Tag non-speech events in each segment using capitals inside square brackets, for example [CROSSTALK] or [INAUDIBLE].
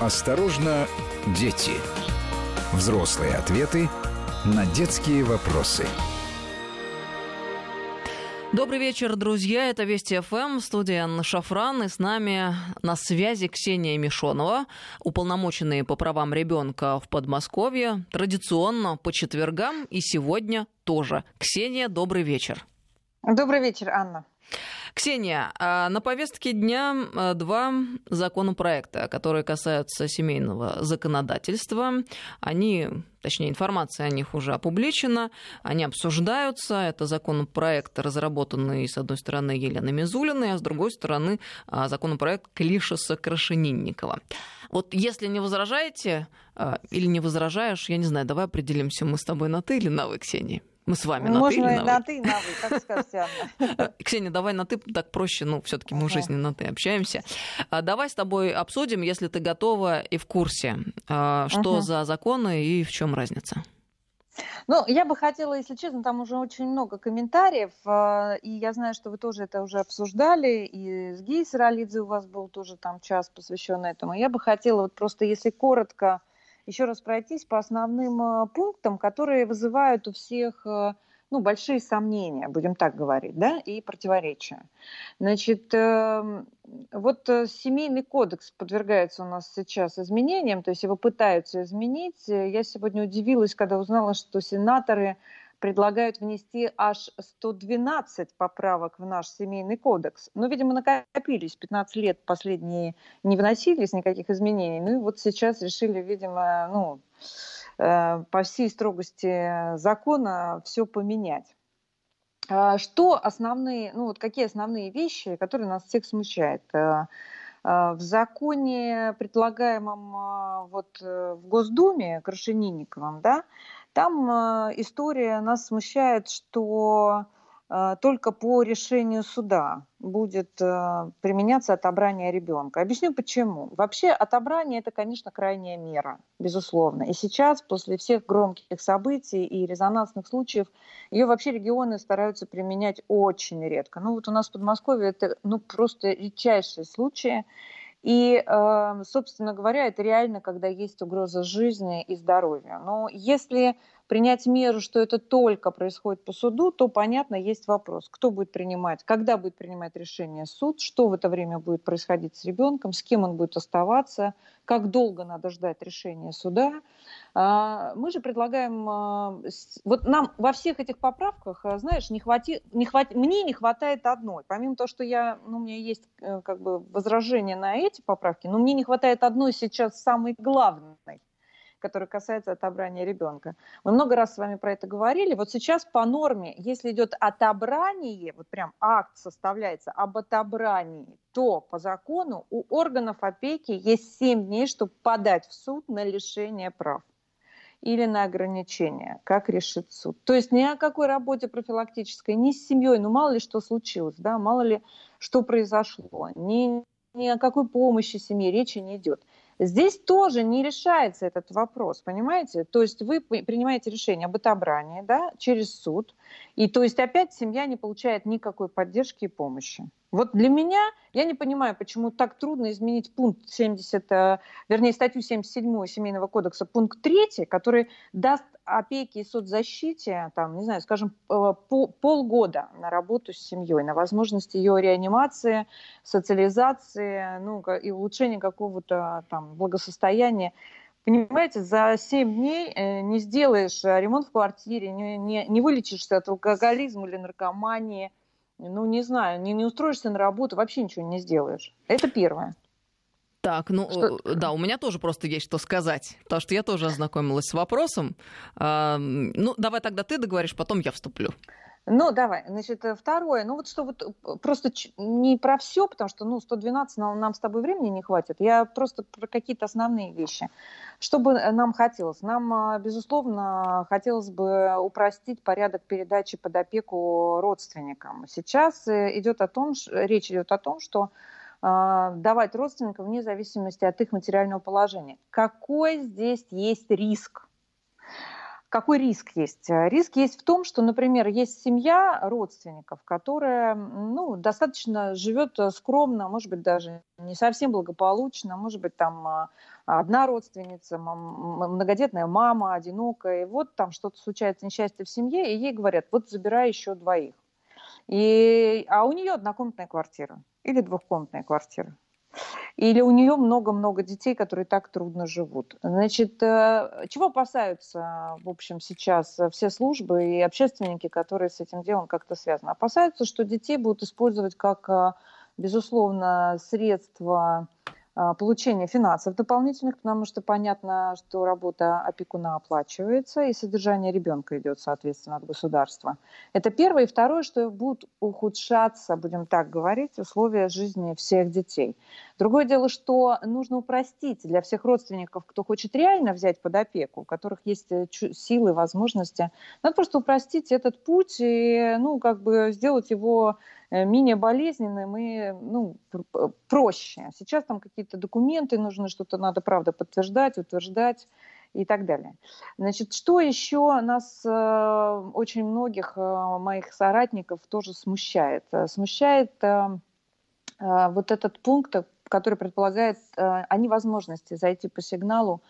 Осторожно, дети. Взрослые ответы на детские вопросы. Добрый вечер, друзья. Это Вести ФМ, студия Анна Шафран. И с нами на связи Ксения Мишонова, уполномоченные по правам ребенка в Подмосковье. Традиционно по четвергам и сегодня тоже. Ксения, добрый вечер. Добрый вечер, Анна. Ксения, а на повестке дня а, два законопроекта, которые касаются семейного законодательства. Они, точнее, информация о них уже опубличена, они обсуждаются. Это законопроект, разработанный, с одной стороны, Еленой Мизулиной, а с другой стороны, а, законопроект Клишеса Крашенинникова. Вот если не возражаете или не возражаешь, я не знаю, давай определимся мы с тобой на «ты» или на «вы», Ксения. Мы с вами на Можно ты или на, на ты, на вы, как скажете, Анна. [LAUGHS] Ксения, давай на ты, так проще, ну, все таки мы в жизни на ты общаемся. А, давай с тобой обсудим, если ты готова и в курсе, а, что за законы и в чем разница. Ну, я бы хотела, если честно, там уже очень много комментариев, а, и я знаю, что вы тоже это уже обсуждали, и с Гей Саралидзе у вас был тоже там час посвященный этому. Я бы хотела вот просто, если коротко, еще раз пройтись по основным э, пунктам, которые вызывают у всех э, ну, большие сомнения, будем так говорить, да, и противоречия. Значит, эм, вот э, семейный кодекс подвергается у нас сейчас изменениям, то есть его пытаются изменить. Я сегодня удивилась, когда узнала, что сенаторы предлагают внести аж 112 поправок в наш семейный кодекс. Ну, видимо, накопились, 15 лет последние не вносились никаких изменений, ну и вот сейчас решили, видимо, ну, э, по всей строгости закона все поменять. А что основные, ну вот какие основные вещи, которые нас всех смущают? Э, э, в законе, предлагаемом вот в Госдуме Крашенинниковым, да, там э, история нас смущает, что э, только по решению суда будет э, применяться отобрание ребенка. Объясню почему. Вообще отобрание это, конечно, крайняя мера, безусловно. И сейчас, после всех громких событий и резонансных случаев, ее вообще регионы стараются применять очень редко. Ну вот у нас в Подмосковье это ну, просто редчайшие случаи. И, эм, собственно говоря, это реально, когда есть угроза жизни и здоровья. Но если принять меру, что это только происходит по суду, то, понятно, есть вопрос, кто будет принимать, когда будет принимать решение суд, что в это время будет происходить с ребенком, с кем он будет оставаться, как долго надо ждать решения суда. А, мы же предлагаем, а, вот нам во всех этих поправках, а, знаешь, не хвати, не хват, мне не хватает одной. Помимо того, что я, ну, у меня есть э, как бы возражение на эти поправки, но мне не хватает одной сейчас самой главной который касается отобрания ребенка. Мы много раз с вами про это говорили. Вот сейчас по норме, если идет отобрание, вот прям акт составляется об отобрании, то по закону у органов опеки есть 7 дней, чтобы подать в суд на лишение прав или на ограничение, как решит суд. То есть ни о какой работе профилактической, ни с семьей, ну мало ли что случилось, да, мало ли что произошло, ни, ни о какой помощи семье речи не идет. Здесь тоже не решается этот вопрос, понимаете? То есть вы принимаете решение об отобрании да, через суд, и то есть опять семья не получает никакой поддержки и помощи. Вот для меня, я не понимаю, почему так трудно изменить пункт 70, э, вернее, статью 77 Семейного кодекса, пункт 3, который даст опеке и соцзащите, там, не знаю, скажем, по, полгода на работу с семьей, на возможность ее реанимации, социализации, ну, и улучшения какого-то там благосостояния. Понимаете, за 7 дней э, не сделаешь ремонт в квартире, не, не, не вылечишься от алкоголизма или наркомании, ну, не знаю, не, не устроишься на работу, вообще ничего не сделаешь. Это первое. Так, ну что... Э, да, у меня тоже просто есть что сказать, потому что я тоже ознакомилась с вопросом. Ну, давай тогда ты договоришь, потом я вступлю. Ну, давай. Значит, э, второе. Ну, вот что вот э, просто не про все, потому что, ну, 112 нам, нам с тобой времени не хватит. Я просто про какие-то основные вещи. Что бы нам хотелось? Нам, безусловно, хотелось бы упростить порядок передачи под опеку родственникам. Сейчас идет о том, речь идет о том, что давать родственникам вне зависимости от их материального положения. Какой здесь есть риск? какой риск есть? Риск есть в том, что, например, есть семья родственников, которая ну, достаточно живет скромно, может быть, даже не совсем благополучно, может быть, там а, одна родственница, многодетная мама, одинокая, и вот там что-то случается, несчастье в семье, и ей говорят, вот забирай еще двоих. И, а у нее однокомнатная квартира или двухкомнатная квартира. Или у нее много-много детей, которые так трудно живут. Значит, э, чего опасаются, в общем, сейчас все службы и общественники, которые с этим делом как-то связаны? Опасаются, что детей будут использовать как, э, безусловно, средство а, получения финансов дополнительных, потому что понятно, что работа опекуна оплачивается, и содержание ребенка идет, соответственно, от государства. Это первое. И второе, что будут ухудшаться, будем так говорить, условия жизни всех детей. Другое дело, что нужно упростить для всех родственников, кто хочет реально взять под опеку, у которых есть э, силы, возможности. Надо просто упростить этот путь и ну, как бы сделать его менее болезненным и ну, проще. Сейчас там какие-то документы нужны, что-то надо, правда, подтверждать, утверждать и так далее. Значит, что еще нас, э, очень многих э, моих соратников тоже смущает? Смущает вот этот пункт, который предполагает о невозможности зайти по сигналу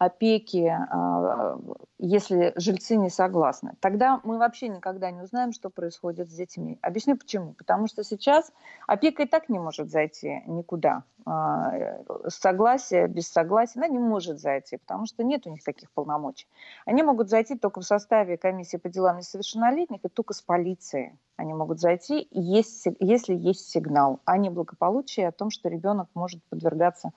опеки, а, если жильцы не согласны. Тогда мы вообще никогда не узнаем, что происходит с детьми. Объясню почему. Потому что сейчас опека и так не может зайти никуда. А, согласие, без согласия, она не может зайти, потому что нет у них таких полномочий. Они могут зайти только в составе комиссии по делам несовершеннолетних и только с полицией. Они могут зайти, если есть сигнал о неблагополучии, о том, что ребенок может подвергаться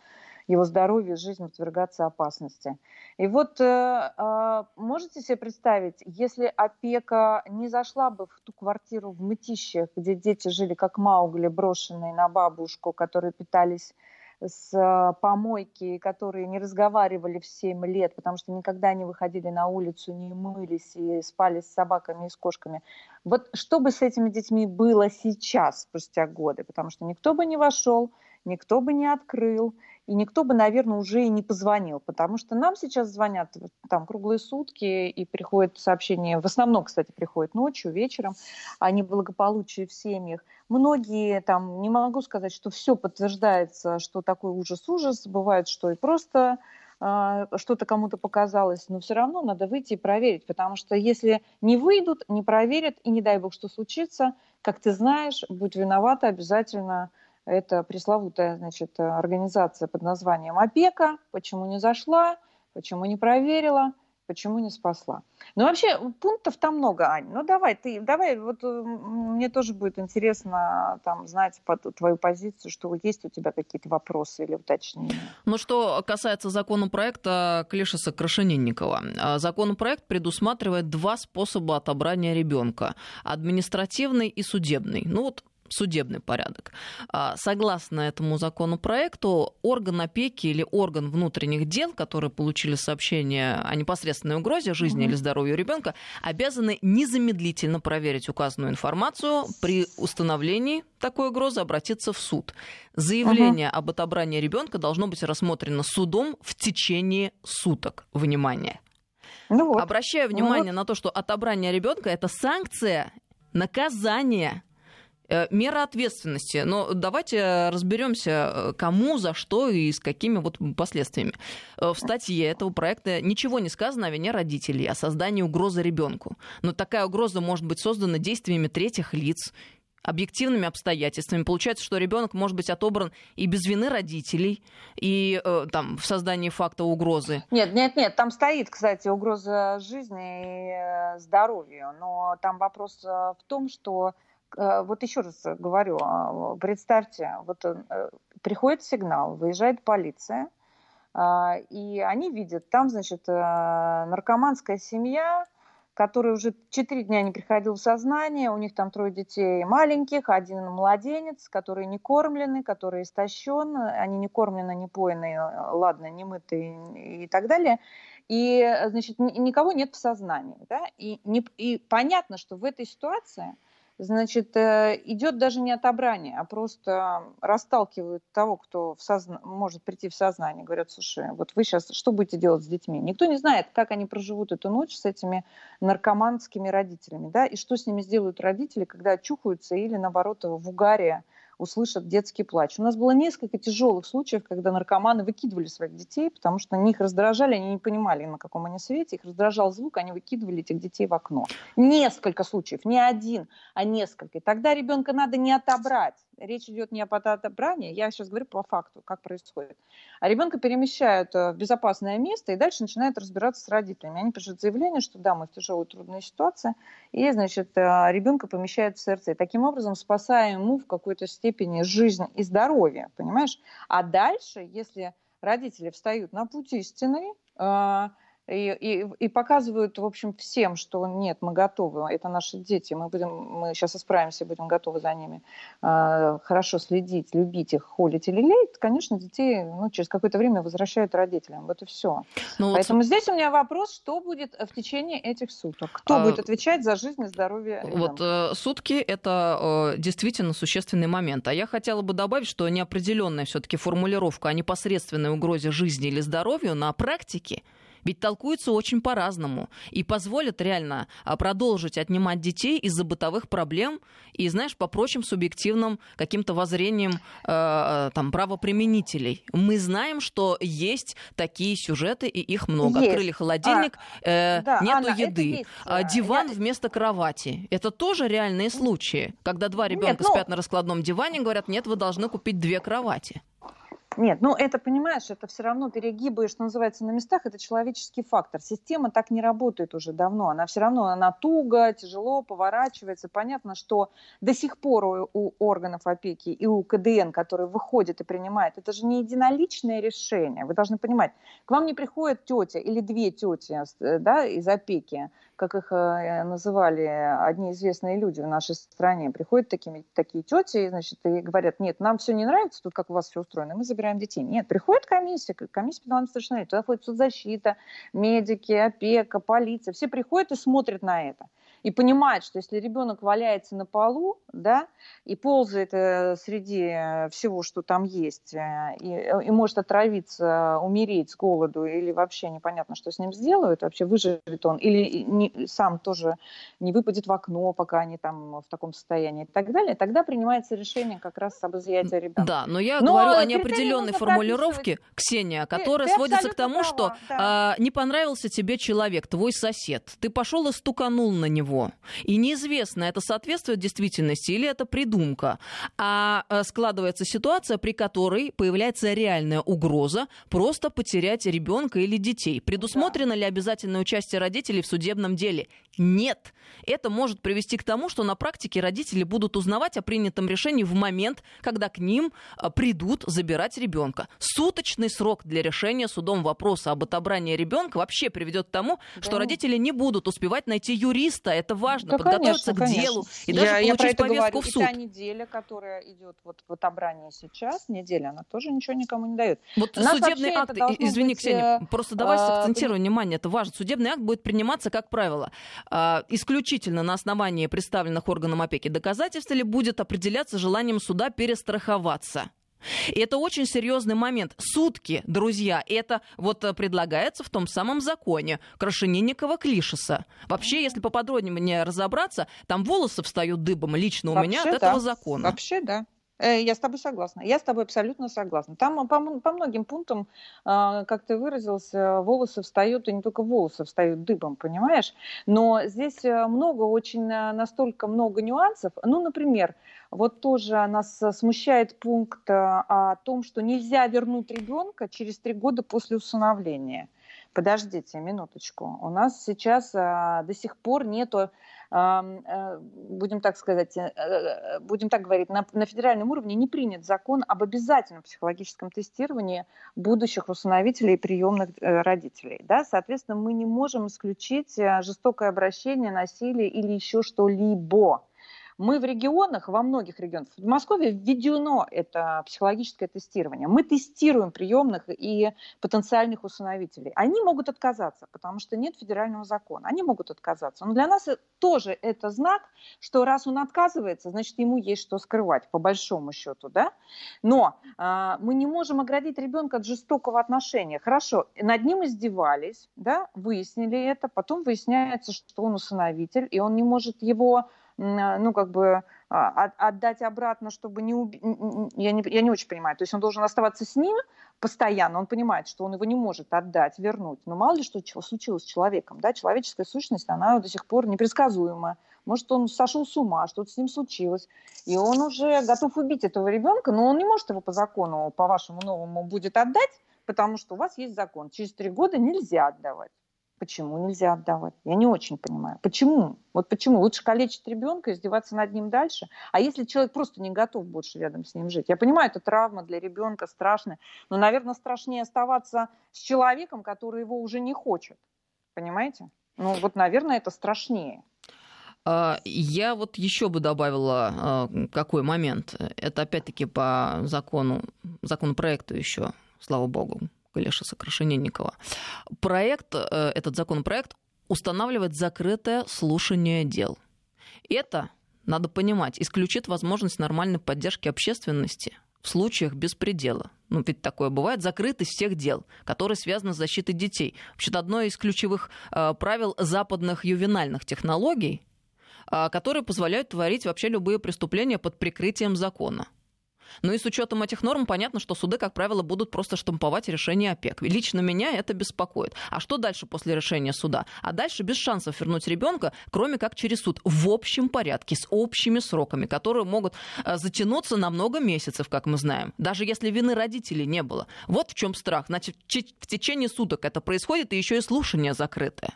его здоровью, жизнь подвергаться опасности. И вот э, э, можете себе представить, если опека не зашла бы в ту квартиру в Мытищах, где дети жили как Маугли, брошенные на бабушку, которые питались с э, помойки, которые не разговаривали в 7 лет, потому что никогда не выходили на улицу, не мылись и спали с собаками и с кошками. Вот что бы с этими детьми было сейчас, спустя годы, потому что никто бы не вошел, никто бы не открыл, и никто бы, наверное, уже и не позвонил, потому что нам сейчас звонят там круглые сутки, и приходят сообщения, в основном, кстати, приходят ночью, вечером, о неблагополучии в семьях. Многие там, не могу сказать, что все подтверждается, что такой ужас-ужас, бывает, что и просто э, что-то кому-то показалось, но все равно надо выйти и проверить, потому что если не выйдут, не проверят, и не дай бог, что случится, как ты знаешь, будь виновата, обязательно это пресловутая значит, организация под названием «Опека». Почему не зашла, почему не проверила, почему не спасла. Ну, вообще, пунктов там много, Ань. Ну, давай, ты, давай, вот мне тоже будет интересно там знать под твою позицию, что есть у тебя какие-то вопросы или уточнения. Ну, что касается законопроекта Клишеса Крашенинникова. А, законопроект предусматривает два способа отобрания ребенка. Административный и судебный. Ну, вот судебный порядок. А, согласно этому законопроекту, орган опеки или орган внутренних дел, которые получили сообщение о непосредственной угрозе жизни mm-hmm. или здоровью ребенка, обязаны незамедлительно проверить указанную информацию при установлении такой угрозы обратиться в суд. Заявление угу. об отобрании ребенка должно быть рассмотрено судом в течение суток. Внимание. Ну вот. Обращаю внимание ну вот. на то, что отобрание ребенка это санкция, наказание мера ответственности. Но давайте разберемся, э, кому, за что и с какими вот последствиями. Э, в статье этого проекта ничего не сказано о вине родителей, о создании угрозы ребенку. Но такая угроза может быть создана действиями третьих лиц, объективными обстоятельствами. Получается, что ребенок может быть отобран и без вины родителей, и э, там в создании факта угрозы. Нет, нет, нет, там стоит, кстати, угроза жизни и здоровью, но там вопрос в том, что Э, вот еще раз говорю, а, представьте, вот э, приходит сигнал, выезжает полиция, а, и они видят, там, значит, э, наркоманская семья, которая уже четыре дня не приходила в сознание, у них там трое детей маленьких, один младенец, которые не кормлены, которые истощен, они не кормлены, не поены, ладно, не мытые и так далее. И, значит, никого нет в сознании. Да? И, не, и понятно, что в этой ситуации значит, э, идет даже не отобрание, а просто расталкивают того, кто в созна... может прийти в сознание. Говорят, слушай, вот вы сейчас что будете делать с детьми? Никто не знает, как они проживут эту ночь с этими наркоманскими родителями, да, и что с ними сделают родители, когда очухаются или, наоборот, в угаре услышат детский плач. У нас было несколько тяжелых случаев, когда наркоманы выкидывали своих детей, потому что они их раздражали, они не понимали, на каком они свете, их раздражал звук, они выкидывали этих детей в окно. Несколько случаев, не один, а несколько. И тогда ребенка надо не отобрать. Речь идет не об отобрании, я сейчас говорю по факту, как происходит. А ребенка перемещают э, в безопасное место и дальше начинают разбираться с родителями. Они пишут заявление, что да, мы в тяжелой трудной ситуации, и, значит, э, ребенка помещают в СРЦ. И таким образом спасаем ему в какой-то степени жизнь и здоровье, понимаешь? А дальше, если родители встают на путь истины, э, и, и, и показывают, в общем, всем, что нет, мы готовы, это наши дети, мы, будем, мы сейчас исправимся, будем готовы за ними э, хорошо следить, любить их, холить или леять, конечно, детей ну, через какое-то время возвращают родителям. Вот и все. Ну, Поэтому вот... здесь у меня вопрос, что будет в течение этих суток? Кто а... будет отвечать за жизнь и здоровье ребенка? Вот э, сутки это э, действительно существенный момент. А я хотела бы добавить, что неопределенная все-таки формулировка о непосредственной угрозе жизни или здоровью на практике ведь толкуются очень по-разному и позволят реально а, продолжить отнимать детей из-за бытовых проблем и, знаешь, по прочим субъективным каким-то воззрениям э, там, правоприменителей. Мы знаем, что есть такие сюжеты, и их много. Есть. Открыли холодильник, а, э, да, нету Анна, еды, а, диван я... вместо кровати. Это тоже реальные случаи, когда два ребенка ну... спят на раскладном диване, говорят, нет, вы должны купить две кровати. Нет, ну это, понимаешь, это все равно перегибы, что называется, на местах, это человеческий фактор. Система так не работает уже давно. Она все равно, она туго, тяжело поворачивается. Понятно, что до сих пор у, у органов опеки и у КДН, которые выходят и принимают, это же не единоличное решение. Вы должны понимать, к вам не приходит тетя или две тети э, да, из опеки, как их э, называли одни известные люди в нашей стране, приходят такими, такие тети значит, и говорят, нет, нам все не нравится тут, как у вас все устроено, мы забираем детей. Нет, приходит комиссия, комиссия по делам совершеннолетних, туда входит соцзащита, медики, опека, полиция, все приходят и смотрят на это и понимает, что если ребенок валяется на полу, да, и ползает э, среди э, всего, что там есть, э, и, и может отравиться, умереть с голоду, или вообще непонятно, что с ним сделают, вообще выживет он, или не, сам тоже не выпадет в окно, пока они там в таком состоянии и так далее, тогда принимается решение как раз об изъятии ребенка. Да, но я но говорю о неопределенной формулировке, Ксения, которая ты, ты сводится к тому, права, что да. а, не понравился тебе человек, твой сосед, ты пошел и стуканул на него, него. И неизвестно, это соответствует действительности или это придумка. А э, складывается ситуация, при которой появляется реальная угроза просто потерять ребенка или детей. Предусмотрено да. ли обязательное участие родителей в судебном деле? Нет. Это может привести к тому, что на практике родители будут узнавать о принятом решении в момент, когда к ним э, придут забирать ребенка. Суточный срок для решения судом вопроса об отобрании ребенка вообще приведет к тому, да. что родители не будут успевать найти юриста это важно, да, подготовиться конечно, к делу конечно. и даже я, получить я повестку в суд. И та неделя, которая идет вот в отобрании сейчас, неделя, она тоже ничего никому не дает. Вот судебный акт, извини, быть... Ксения, э, просто давай а, акцентируем внимание, это важно. Судебный акт будет приниматься, как правило, а, исключительно на основании представленных органам опеки доказательств или будет определяться желанием суда перестраховаться. И это очень серьезный момент. Сутки, друзья, это вот э, предлагается в том самом законе Крашенинникова-Клишеса. Вообще, если поподробнее мне разобраться, там волосы встают дыбом лично у Вообще, меня от да. этого закона. Вообще, да. Э, я с тобой согласна. Я с тобой абсолютно согласна. Там по, по многим пунктам, а, как ты выразился, волосы встают, и не только волосы встают дыбом, понимаешь? Но здесь э, много, очень настолько много нюансов. Ну, например, вот тоже нас смущает пункт э, о том, что нельзя вернуть ребенка через три года после усыновления. Подождите минуточку. У нас сейчас до сих пор нету будем так сказать, э, э, будем так говорить, на, на федеральном уровне не принят закон об обязательном психологическом тестировании будущих усыновителей и приемных родителей. Да? Соответственно, мы не можем исключить жестокое обращение, насилие или еще что-либо. Мы в регионах, во многих регионах, в Подмосковье введено это психологическое тестирование. Мы тестируем приемных и потенциальных усыновителей. Они могут отказаться, потому что нет федерального закона. Они могут отказаться. Но для нас тоже это знак, что раз он отказывается, значит, ему есть что скрывать, по большому счету. Да? Но э, мы не можем оградить ребенка от жестокого отношения. Хорошо, над ним издевались, да, выяснили это, потом выясняется, что он усыновитель, и он не может его ну, как бы а, отдать обратно, чтобы не убить. Я не, я не очень понимаю. То есть он должен оставаться с ним постоянно, он понимает, что он его не может отдать, вернуть. Но мало ли что случилось с человеком, да, человеческая сущность, она до сих пор непредсказуема. Может, он сошел с ума, что-то с ним случилось. И он уже готов убить этого ребенка, но он не может его по закону, по вашему новому, будет отдать, потому что у вас есть закон. Через три года нельзя отдавать. Почему нельзя отдавать? Я не очень понимаю. Почему? Вот почему? Лучше калечить ребенка, издеваться над ним дальше. А если человек просто не готов больше рядом с ним жить? Я понимаю, это травма для ребенка страшная. Но, наверное, страшнее оставаться с человеком, который его уже не хочет. Понимаете? Ну, вот, наверное, это страшнее. А, я вот еще бы добавила а, какой момент. Это опять-таки по закону, законопроекту еще, слава богу, Калеша Сокрашенинникова. Проект, э, этот законопроект устанавливает закрытое слушание дел. Это, надо понимать, исключит возможность нормальной поддержки общественности в случаях беспредела. Ну, ведь такое бывает. Закрытость всех дел, которые связаны с защитой детей. Вообще-то одно из ключевых э, правил западных ювенальных технологий, э, которые позволяют творить вообще любые преступления под прикрытием закона. Ну и с учетом этих норм понятно, что суды, как правило, будут просто штамповать решение ОПЕК. Лично меня это беспокоит. А что дальше после решения суда? А дальше без шансов вернуть ребенка, кроме как через суд, в общем порядке, с общими сроками, которые могут э, затянуться на много месяцев, как мы знаем, даже если вины родителей не было. Вот в чем страх. Значит, в течение суток это происходит, и еще и слушание закрытое.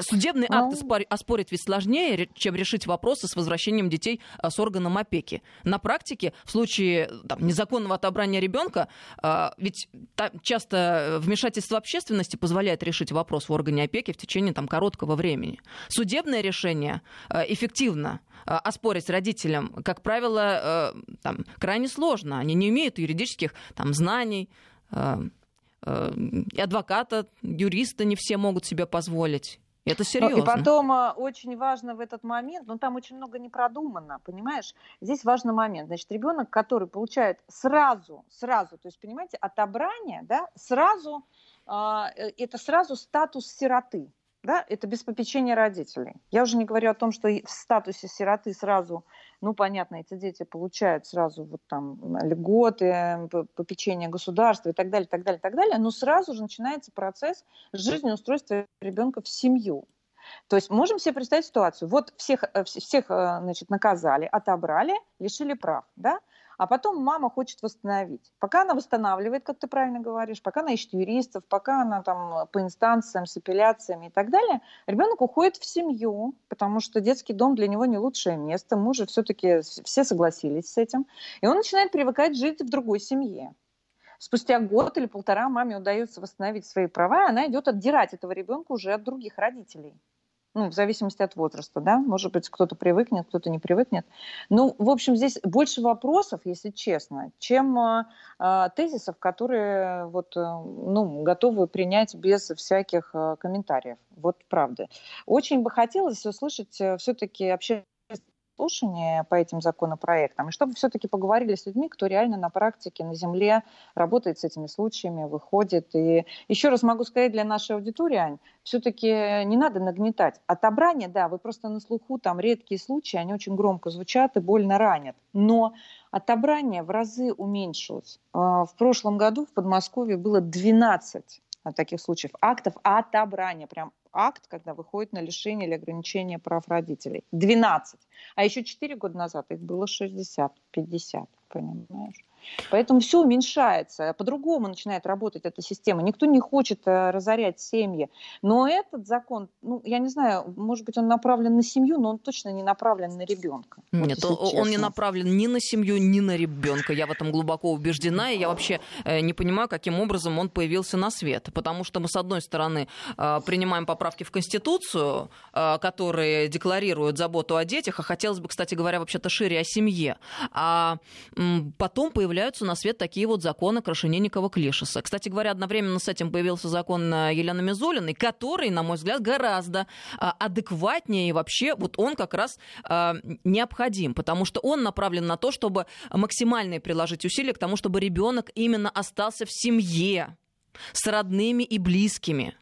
Судебный акт ну... оспорить ведь сложнее, чем решить вопросы с возвращением детей а, с органом опеки. На практике, в случае там, незаконного отобрания ребенка, а, ведь часто вмешательство общественности позволяет решить вопрос в органе опеки в течение там, короткого времени. Судебное решение эффективно оспорить родителям, как правило, там, крайне сложно. Они не имеют юридических там, знаний, и адвоката, юриста не все могут себе позволить. Это серьезно. Ну, и потом а, очень важно в этот момент, ну там очень много не продумано, понимаешь? Здесь важный момент. Значит, ребенок, который получает сразу, сразу, то есть, понимаете, отобрание, да, сразу, а, э, это сразу статус сироты да, это без попечения родителей. Я уже не говорю о том, что в статусе сироты сразу, ну, понятно, эти дети получают сразу вот там льготы, попечение государства и так далее, так далее, так далее, но сразу же начинается процесс жизнеустройства ребенка в семью. То есть можем себе представить ситуацию. Вот всех, э, всех э, значит, наказали, отобрали, лишили прав, да? А потом мама хочет восстановить. Пока она восстанавливает, как ты правильно говоришь, пока она ищет юристов, пока она там по инстанциям с апелляциями и так далее, ребенок уходит в семью, потому что детский дом для него не лучшее место, мы все-таки все согласились с этим, и он начинает привыкать жить в другой семье. Спустя год или полтора маме удается восстановить свои права, и она идет отдирать этого ребенка уже от других родителей ну, в зависимости от возраста, да, может быть, кто-то привыкнет, кто-то не привыкнет. Ну, в общем, здесь больше вопросов, если честно, чем э, тезисов, которые вот, э, ну, готовы принять без всяких э, комментариев. Вот правда. Очень бы хотелось услышать э, все-таки общественное слушания по этим законопроектам, и чтобы все-таки поговорили с людьми, кто реально на практике, на земле работает с этими случаями, выходит. И еще раз могу сказать для нашей аудитории, Ань, все-таки не надо нагнетать. Отобрание, да, вы просто на слуху, там редкие случаи, они очень громко звучат и больно ранят. Но отобрание в разы уменьшилось. А, в прошлом году в Подмосковье было 12 таких случаев актов отобрания, прям акт, когда выходит на лишение или ограничение прав родителей. 12. А еще 4 года назад их было 60, 50, понимаешь? Поэтому все уменьшается, по-другому начинает работать эта система. Никто не хочет э, разорять семьи. Но этот закон, ну, я не знаю, может быть, он направлен на семью, но он точно не направлен на ребенка. Нет, вот, он не направлен ни на семью, ни на ребенка. Я в этом глубоко убеждена, и я вообще э, не понимаю, каким образом он появился на свет. Потому что мы, с одной стороны, э, принимаем поправки в Конституцию, которые декларируют заботу о детях, а хотелось бы, кстати говоря, вообще-то шире о семье. А потом появляются на свет такие вот законы Крашенинникова-Клишеса. Кстати говоря, одновременно с этим появился закон э, Елены Мизулиной, который, на мой взгляд, гораздо а, адекватнее и вообще вот он как раз а, необходим, потому что он направлен на то, чтобы максимально приложить усилия к тому, чтобы ребенок именно остался в семье с родными и близкими.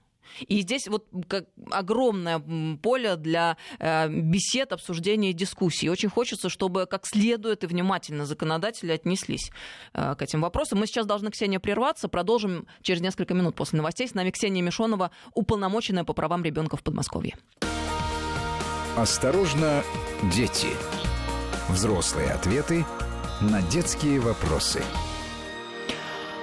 И здесь вот как огромное поле для э, бесед, обсуждения и дискуссий. Очень хочется, чтобы как следует и внимательно законодатели отнеслись э, к этим вопросам. Мы сейчас должны, Ксения, прерваться. Продолжим через несколько минут после новостей. С нами Ксения Мишонова, уполномоченная по правам ребенка в Подмосковье. Осторожно, дети. Взрослые ответы на детские вопросы.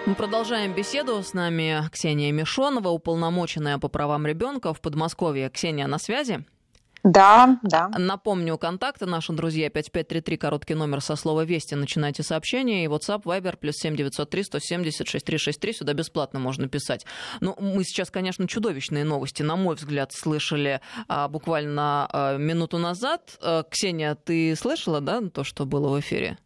Мы продолжаем беседу. С нами Ксения Мишонова, уполномоченная по правам ребенка в Подмосковье. Ксения, на связи? Да, да. Напомню, контакты наши, друзья, 5533, короткий номер со слова «Вести», начинайте сообщение, и WhatsApp, Viber, плюс 7903 170 6363, сюда бесплатно можно писать. Ну, мы сейчас, конечно, чудовищные новости, на мой взгляд, слышали а, буквально а, минуту назад. А, Ксения, ты слышала, да, то, что было в эфире?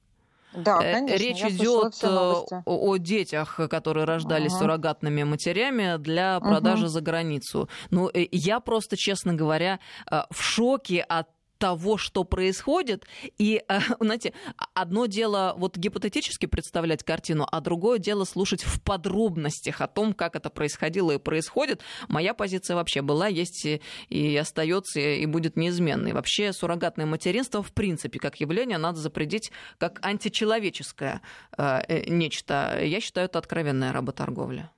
Да, э, конечно. Речь идет о, о детях, которые рождались ага. суррогатными матерями для продажи угу. за границу. Ну, э, я просто, честно говоря, э, в шоке от того, что происходит. И, э, [LAUGHS] знаете, одно дело вот гипотетически представлять картину, а другое дело слушать в подробностях о том, как это происходило и происходит. Моя позиция вообще была, есть и, остается, и будет неизменной. Вообще суррогатное материнство, в принципе, как явление, надо запретить как античеловеческое э, э нечто. Я считаю, это откровенная работорговля.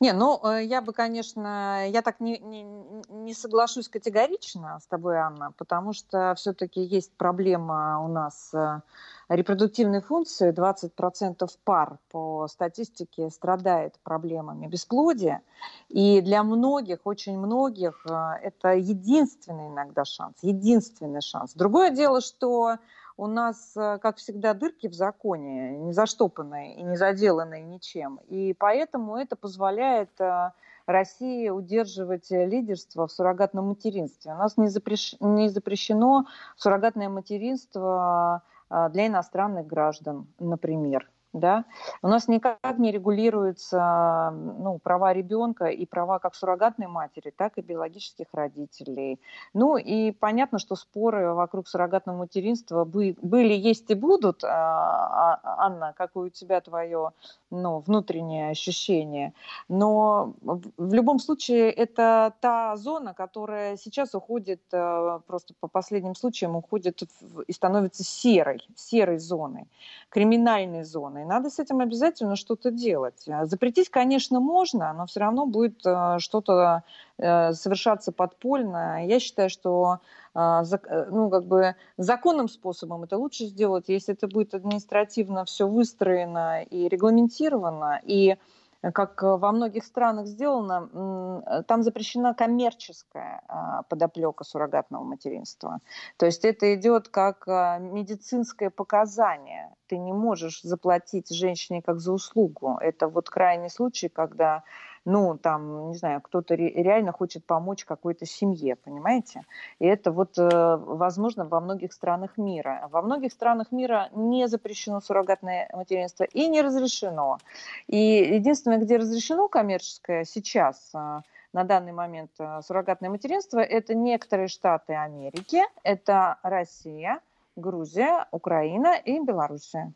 Не, ну, э, я бы, конечно, я так не, не, не соглашусь категорично с тобой, Анна, потому что все-таки есть проблема у нас э, репродуктивной функции. 20% пар по статистике страдает проблемами бесплодия. И для многих, очень многих, э, это единственный иногда шанс, единственный шанс. Другое дело, что у нас, э, как всегда, дырки в законе, не заштопанные и не заделанные ничем. И поэтому это позволяет э, России удерживать лидерство в суррогатном материнстве. У нас не, запрещ... не запрещено суррогатное материнство э, для иностранных граждан, например да, у нас никак не регулируются ну, права ребенка и права как суррогатной матери, так и биологических родителей. Ну и понятно, что споры вокруг суррогатного материнства были, есть и будут. А, а, Анна, какое у тебя твое ну, внутреннее ощущение? Но в любом случае это та зона, которая сейчас уходит, э, просто по последним случаям уходит и становится серой, серой зоной, криминальной зоной надо с этим обязательно что-то делать. А запретить, конечно, можно, но все равно будет э, что-то э, совершаться подпольно. Я считаю, что э, ну, как бы законным способом это лучше сделать, если это будет административно все выстроено и регламентировано, и как во многих странах сделано, там запрещена коммерческая а, подоплека суррогатного материнства. То есть это идет как а, медицинское показание. Ты не можешь заплатить женщине как за услугу. Это вот крайний случай, когда ну, там, не знаю, кто-то реально хочет помочь какой-то семье, понимаете? И это вот э, возможно во многих странах мира. Во многих странах мира не запрещено суррогатное материнство и не разрешено. И единственное, где разрешено коммерческое сейчас, э, на данный момент э, суррогатное материнство, это некоторые штаты Америки, это Россия, Грузия, Украина и Белоруссия.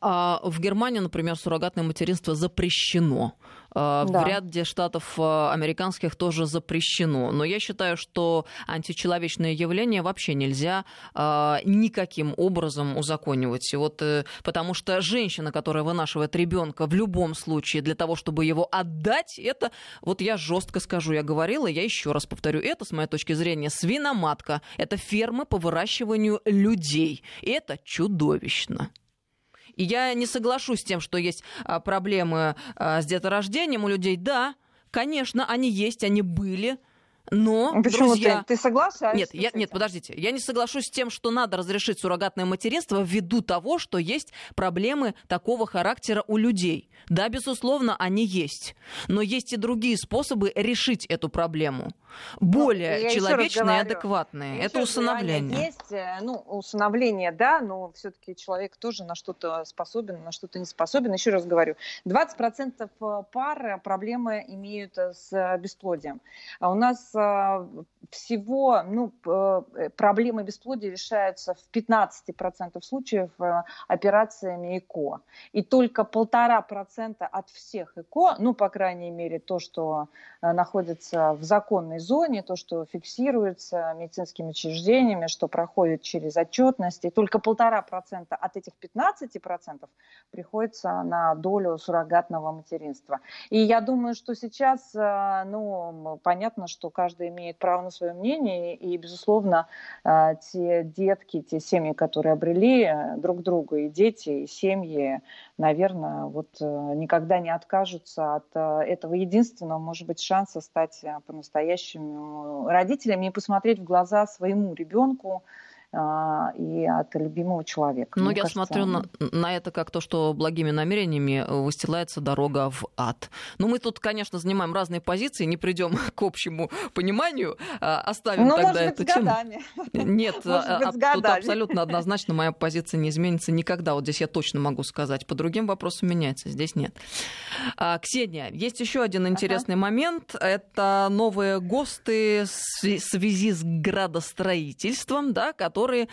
А в Германии, например, суррогатное материнство запрещено. А, да. В ряде штатов а, американских тоже запрещено. Но я считаю, что античеловечное явление вообще нельзя а, никаким образом узаконивать. И вот, э, потому что женщина, которая вынашивает ребенка в любом случае для того, чтобы его отдать, это, вот я жестко скажу, я говорила, я еще раз повторю, это, с моей точки зрения, свиноматка. Это фермы по выращиванию людей. И это чудовищно. И я не соглашусь с тем, что есть а, проблемы а, с деторождением у людей. Да, конечно, они есть, они были. Но, Почему друзья... ты, ты соглашаешься? Нет, я, нет, подождите. Я не соглашусь с тем, что надо разрешить суррогатное материнство ввиду того, что есть проблемы такого характера у людей. Да, безусловно, они есть. Но есть и другие способы решить эту проблему. Более ну, человечные и адекватные. Я Это усыновление. Есть, э, ну, усыновление, да, но все-таки человек тоже на что-то способен, на что-то не способен. Еще раз говорю, 20% э, пар проблемы имеют э, с бесплодием. А у нас всего ну, проблемы бесплодия решаются в 15% случаев операциями ЭКО. И только полтора процента от всех ЭКО, ну, по крайней мере, то, что находится в законной зоне, то, что фиксируется медицинскими учреждениями, что проходит через отчетность, и только полтора процента от этих 15 процентов приходится на долю суррогатного материнства. И я думаю, что сейчас, э, ну, понятно, что каждый имеет право на свое мнение, и, безусловно, э, те детки, те семьи, которые обрели э, друг друга, и дети, и семьи, наверное, вот никогда не откажутся от этого единственного, может быть, шанса стать по-настоящему настоящими родителями и посмотреть в глаза своему ребенку, и от любимого человека. Ну, я кажется, смотрю на, на это как то, что благими намерениями выстилается дорога в ад. Ну, мы тут, конечно, занимаем разные позиции, не придем [LAUGHS] к общему пониманию, а, оставим ну, тогда может эту быть, тему. Годами. Нет, [LAUGHS] а, тут абсолютно однозначно моя позиция не изменится никогда. Вот здесь я точно могу сказать. По другим вопросам меняется, здесь нет. Ксения, есть еще один интересный ага. момент. Это новые ГОСТы в связи с градостроительством, да, которые которые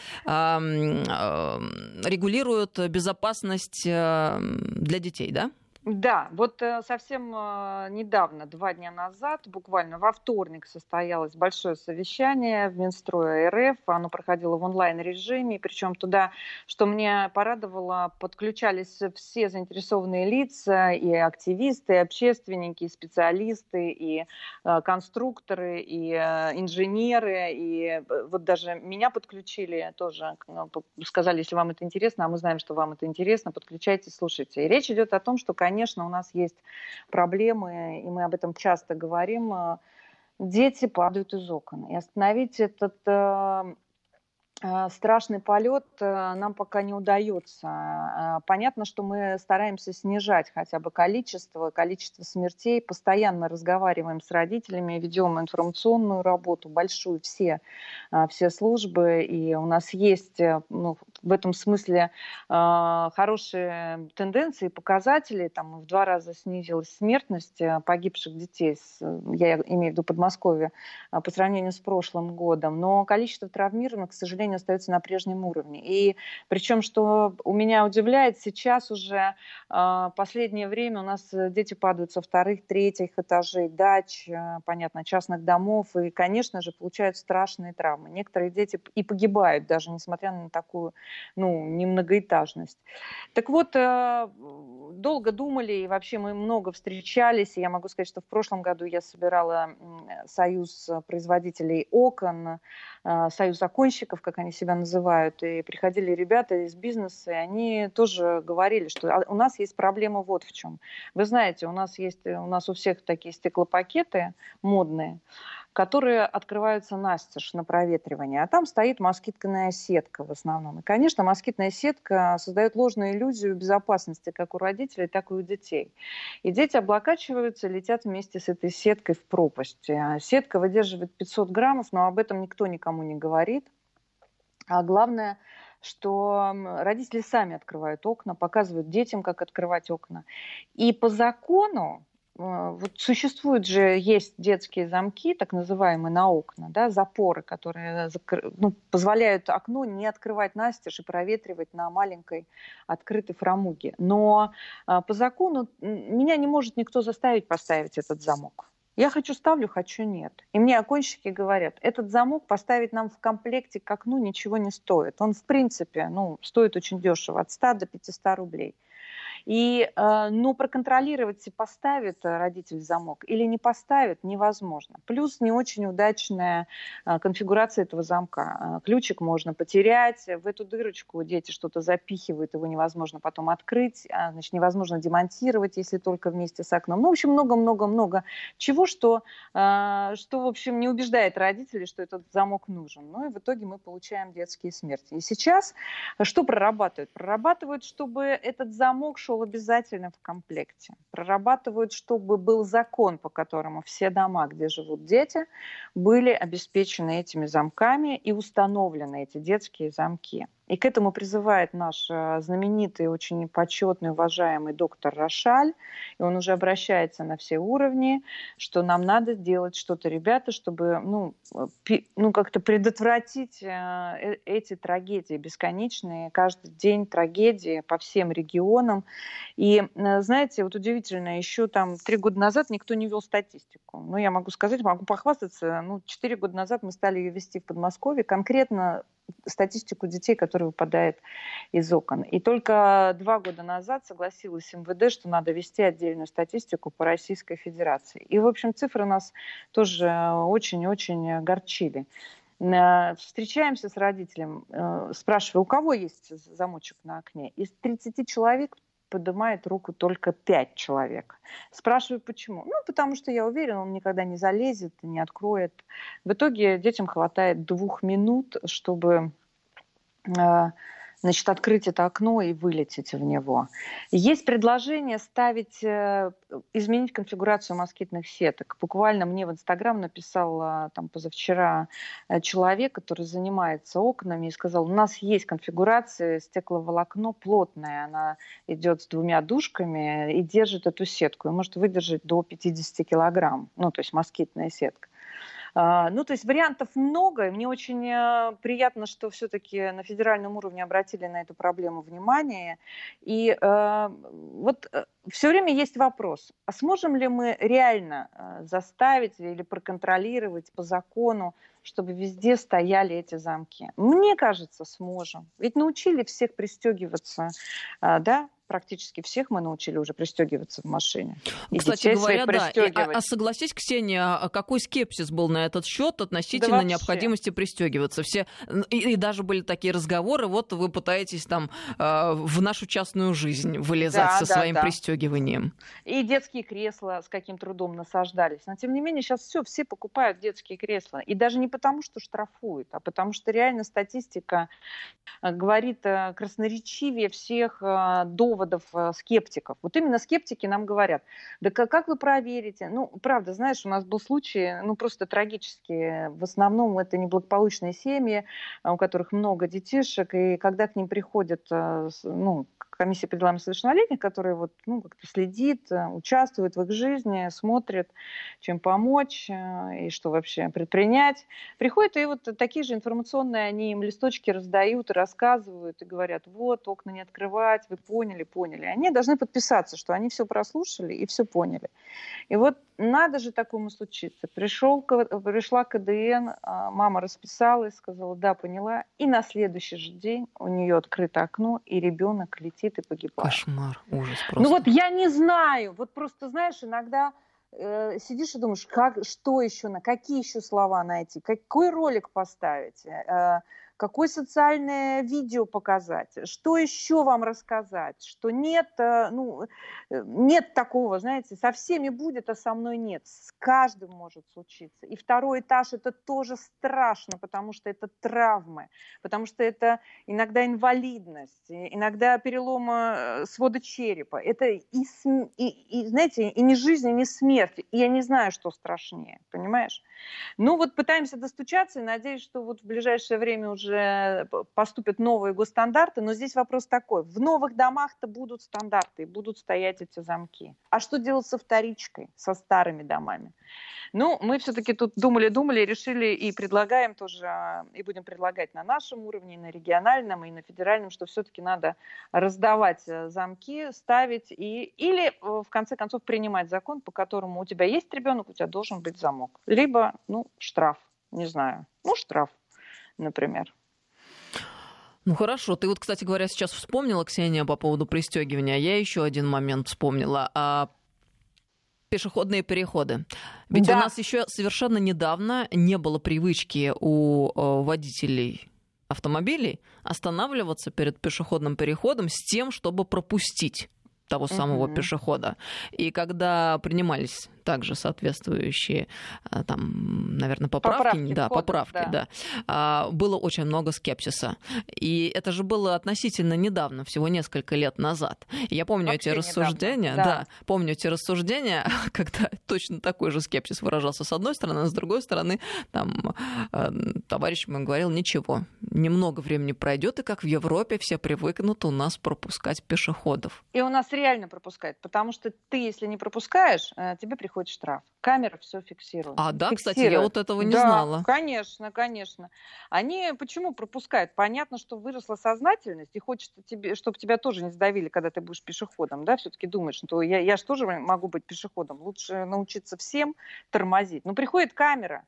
регулируют безопасность для детей, да? Да, вот э, совсем э, недавно, два дня назад, буквально во вторник состоялось большое совещание в Минстрое РФ. Оно проходило в онлайн-режиме, причем туда, что мне порадовало, подключались все заинтересованные лица, и активисты, и общественники, и специалисты, и э, конструкторы, и инженеры, и вот даже меня подключили тоже, ну, сказали, если вам это интересно, а мы знаем, что вам это интересно, подключайтесь, слушайте. И речь идет о том, что, конечно, конечно, у нас есть проблемы, и мы об этом часто говорим. Э, дети падают из окон. И остановить этот э, Э, страшный полет нам пока не удается. Понятно, что мы стараемся снижать хотя бы количество, количество смертей, постоянно разговариваем с родителями, ведем информационную работу, большую, все, все службы, и у нас есть ну, в этом смысле хорошие тенденции, показатели, там в два раза снизилась смертность погибших детей, я имею в виду Подмосковье, по сравнению с прошлым годом, но количество травмированных, к сожалению, остается на прежнем уровне. И причем, что у меня удивляет, сейчас уже последнее время у нас дети падают со вторых, третьих этажей дач, понятно, частных домов, и, конечно же, получают страшные травмы. Некоторые дети и погибают, даже несмотря на такую, ну, немногоэтажность. Так вот, э, долго думали, и вообще мы много встречались, и я могу сказать, что в прошлом году я собирала союз производителей окон, а, союз законщиков, как они себя называют, и приходили ребята из бизнеса, и они тоже говорили, что «А у нас есть проблема вот в чем. Вы знаете, у нас есть, у нас у всех такие стеклопакеты модные, которые открываются настежь на проветривание, а там стоит москитная сетка в основном. И, конечно, москитная сетка создает ложную иллюзию безопасности как у родителей, так и у детей. И дети облокачиваются, летят вместе с этой сеткой в пропасть. А сетка выдерживает 500 граммов, но об этом никто никому не говорит. А главное, что родители сами открывают окна, показывают детям, как открывать окна. И по закону вот существуют же, есть детские замки, так называемые на окна, да, запоры, которые ну, позволяют окно не открывать настежь и проветривать на маленькой открытой фрамуге. Но а, по закону меня не может никто заставить поставить этот замок. Я хочу ставлю, хочу нет. И мне оконщики говорят, этот замок поставить нам в комплекте к окну ничего не стоит. Он, в принципе, ну, стоит очень дешево, от 100 до 500 рублей. И, э, но проконтролировать, поставит родитель замок или не поставит, невозможно. Плюс не очень удачная э, конфигурация этого замка. Ключик можно потерять, в эту дырочку дети что-то запихивают, его невозможно потом открыть, а, значит, невозможно демонтировать, если только вместе с окном. Ну, в общем, много-много-много чего, что, что, в общем, не убеждает родителей, что этот замок нужен. Ну и в итоге мы получаем детские смерти. И сейчас что прорабатывают? Прорабатывают, чтобы этот замок шел обязательно в комплекте. Прорабатывают, чтобы был закон, по которому все дома, где живут дети, были обеспечены этими замками и установлены эти детские замки. И к этому призывает наш э, знаменитый, очень почетный, уважаемый доктор Рошаль. И он уже обращается на все уровни, что нам надо делать что-то, ребята, чтобы ну, ну, как-то предотвратить э, э, эти трагедии бесконечные. Каждый день трагедии по всем регионам. И знаете, вот удивительно, еще там три года назад никто не вел статистику. Ну, я могу сказать, могу похвастаться, ну, четыре года назад мы стали ее вести в Подмосковье. Конкретно статистику детей, которые выпадают из окон. И только два года назад согласилась МВД, что надо вести отдельную статистику по Российской Федерации. И, в общем, цифры нас тоже очень-очень горчили. Э, встречаемся с родителем, э, спрашиваю, у кого есть замочек на окне? Из 30 человек поднимает руку только пять человек. Спрашиваю, почему? Ну, потому что я уверена, он никогда не залезет, не откроет. В итоге детям хватает двух минут, чтобы э, значит, открыть это окно и вылететь в него. Есть предложение ставить, э, изменить конфигурацию москитных сеток. Буквально мне в Инстаграм написал э, там позавчера э, человек, который занимается окнами, и сказал, у нас есть конфигурация стекловолокно плотное, она идет с двумя дужками и держит эту сетку, и может выдержать до 50 килограмм, ну, то есть москитная сетка. А, ну, то есть вариантов много, и мне очень э, приятно, что все-таки на федеральном уровне обратили на эту проблему внимание. И э, вот э, все время есть вопрос, а сможем ли мы реально заставить или проконтролировать по закону, чтобы везде стояли эти замки? Мне кажется, сможем. Ведь научили всех пристегиваться, да, практически всех мы научили уже пристегиваться в машине. И Кстати говоря, да. А, а согласись, Ксения, а какой скепсис был на этот счет относительно да необходимости пристегиваться? Все и, и даже были такие разговоры. Вот вы пытаетесь там э, в нашу частную жизнь вылезать да, со да, своим да. пристегиванием. И детские кресла с каким трудом насаждались. Но тем не менее сейчас все, все покупают детские кресла. И даже не потому, что штрафуют, а потому что реально статистика говорит красноречивее всех до доводов э, скептиков. Вот именно скептики нам говорят, да как, вы проверите? Ну, правда, знаешь, у нас был случай, ну, просто трагический. В основном это неблагополучные семьи, э, у которых много детишек, и когда к ним приходят, э, ну, комиссия по делам несовершеннолетних, которая вот, ну, как-то следит, э, участвует в их жизни, смотрит, чем помочь э, и что вообще предпринять. Приходят и вот такие же информационные, они им листочки раздают и рассказывают, и говорят, вот, окна не открывать, вы поняли, поняли. Они должны подписаться, что они все прослушали и все поняли. И вот надо же такому случиться. Пришел, пришла КДН, а, мама расписалась, сказала, да, поняла. И на следующий же день у нее открыто окно, и ребенок летит и погибает. Кошмар, ужас просто. Ну вот я не знаю. Вот просто, знаешь, иногда э, сидишь и думаешь, как, что еще, на какие еще слова найти, какой ролик поставить. Э, какое социальное видео показать, что еще вам рассказать, что нет, э, ну, э, нет такого, знаете, со всеми будет, а со мной нет. С каждым может случиться. И второй этаж это тоже страшно, потому что это травмы, потому что это иногда инвалидность, иногда перелома э, свода черепа. Это и, и, и знаете, и не жизнь, и не смерть. И я не знаю, что страшнее, понимаешь? Ну вот пытаемся достучаться и надеюсь, что вот в ближайшее время уже поступят новые госстандарты. Но здесь вопрос такой. В новых домах-то будут стандарты будут стоять эти замки. А что делать со вторичкой, со старыми домами? Ну, мы все-таки тут думали-думали, решили и предлагаем тоже, а, и будем предлагать на нашем уровне, и на региональном, и на федеральном, что все-таки надо раздавать э, замки, ставить, и, или э, в конце концов принимать закон, по которому у тебя есть ребенок, у тебя должен быть замок. Либо, ну, штраф, не знаю, ну, штраф, например. Ну хорошо, ты вот, кстати говоря, сейчас вспомнила, Ксения, по поводу пристегивания. Я еще один момент вспомнила. А пешеходные переходы. Ведь да. у нас еще совершенно недавно не было привычки у э, водителей автомобилей останавливаться перед пешеходным переходом с тем, чтобы пропустить того самого угу. пешехода. И когда принимались также соответствующие а, там, наверное, поправки, поправки да, входа, поправки, да. да, а, было очень много скепсиса. И это же было относительно недавно, всего несколько лет назад. Я помню Вообще эти рассуждения, да. да, помню эти рассуждения, [LAUGHS] когда точно такой же скепсис выражался с одной стороны, а с другой стороны, там а, товарищ мой говорил, ничего, немного времени пройдет, и как в Европе все привыкнут у нас пропускать пешеходов. И у нас реально пропускают, потому что ты, если не пропускаешь, э, тебе приходится приходит штраф. Камера все фиксирует. А, да, фиксирует. кстати, я вот этого не да, знала. конечно, конечно. Они почему пропускают? Понятно, что выросла сознательность, и хочется тебе, чтобы тебя тоже не сдавили, когда ты будешь пешеходом, да, все-таки думаешь, что я, я же тоже могу быть пешеходом, лучше научиться всем тормозить. Но приходит камера,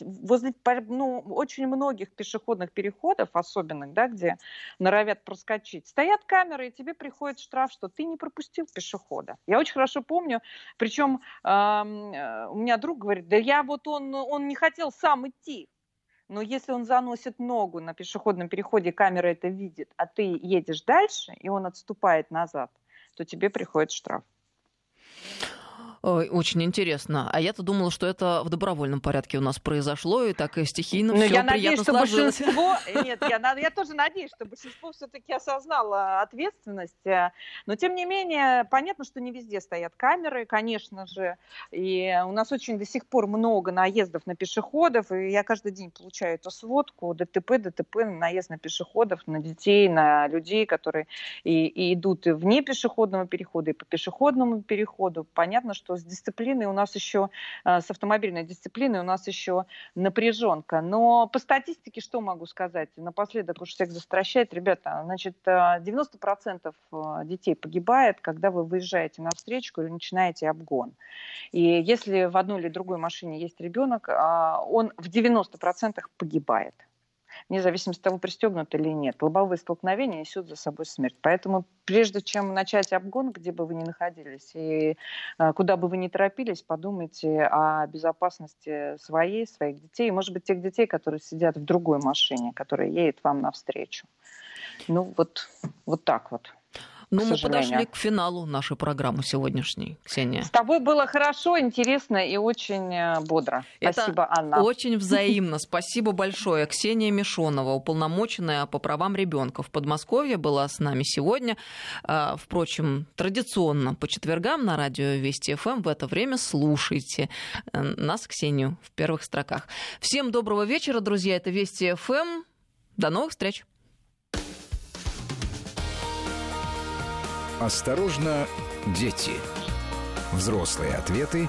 возле ну, очень многих пешеходных переходов, особенных, да, где норовят проскочить, стоят камеры, и тебе приходит штраф, что ты не пропустил пешехода. Я очень хорошо помню, причем э, у меня друг говорит, да я вот он, он не хотел сам идти. Но если он заносит ногу на пешеходном переходе, камера это видит, а ты едешь дальше, и он отступает назад, то тебе приходит штраф. Очень интересно. А я-то думала, что это в добровольном порядке у нас произошло, и так и стихийно все я приятно надеюсь, что сложилось. Большинство... [LAUGHS] Нет, я, я тоже надеюсь, что большинство все-таки осознало ответственность. Э, но, тем не менее, понятно, что не везде стоят камеры, конечно же. И у нас очень до сих пор много наездов на пешеходов, и я каждый день получаю эту сводку ДТП, ДТП, наезд на пешеходов, на детей, на людей, которые и, и идут и вне пешеходного перехода, и по пешеходному переходу. Понятно, что что с дисциплиной у нас еще, э, с автомобильной дисциплиной у нас еще напряженка. Но по статистике что могу сказать? Напоследок уж всех застращать. Ребята, значит, 90% э, э, детей погибает, когда вы выезжаете на встречку или начинаете обгон. И если в одной или другой машине есть ребенок, он в 90% погибает вне зависимости от того, пристегнут или нет. Лобовые столкновения несут за собой смерть. Поэтому прежде чем начать обгон, где бы вы ни находились и э, куда бы вы ни торопились, подумайте о безопасности своей, своих детей, и, может быть, тех детей, которые сидят в другой машине, которая едет вам навстречу. Ну, вот, вот так вот. Ну, мы подошли к финалу нашей программы сегодняшней, Ксения. С тобой было хорошо, интересно и очень э, бодро. Это Спасибо, Анна. Очень [LAUGHS] взаимно. Спасибо большое. Ксения Мишонова, уполномоченная по правам ребенка в Подмосковье, была с нами сегодня. А, впрочем, традиционно по четвергам на радио Вести ФМ в это время слушайте э, нас, Ксению, в первых строках. Всем доброго вечера, друзья. Это Вести ФМ. До новых встреч. Осторожно, дети. Взрослые ответы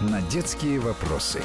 на детские вопросы.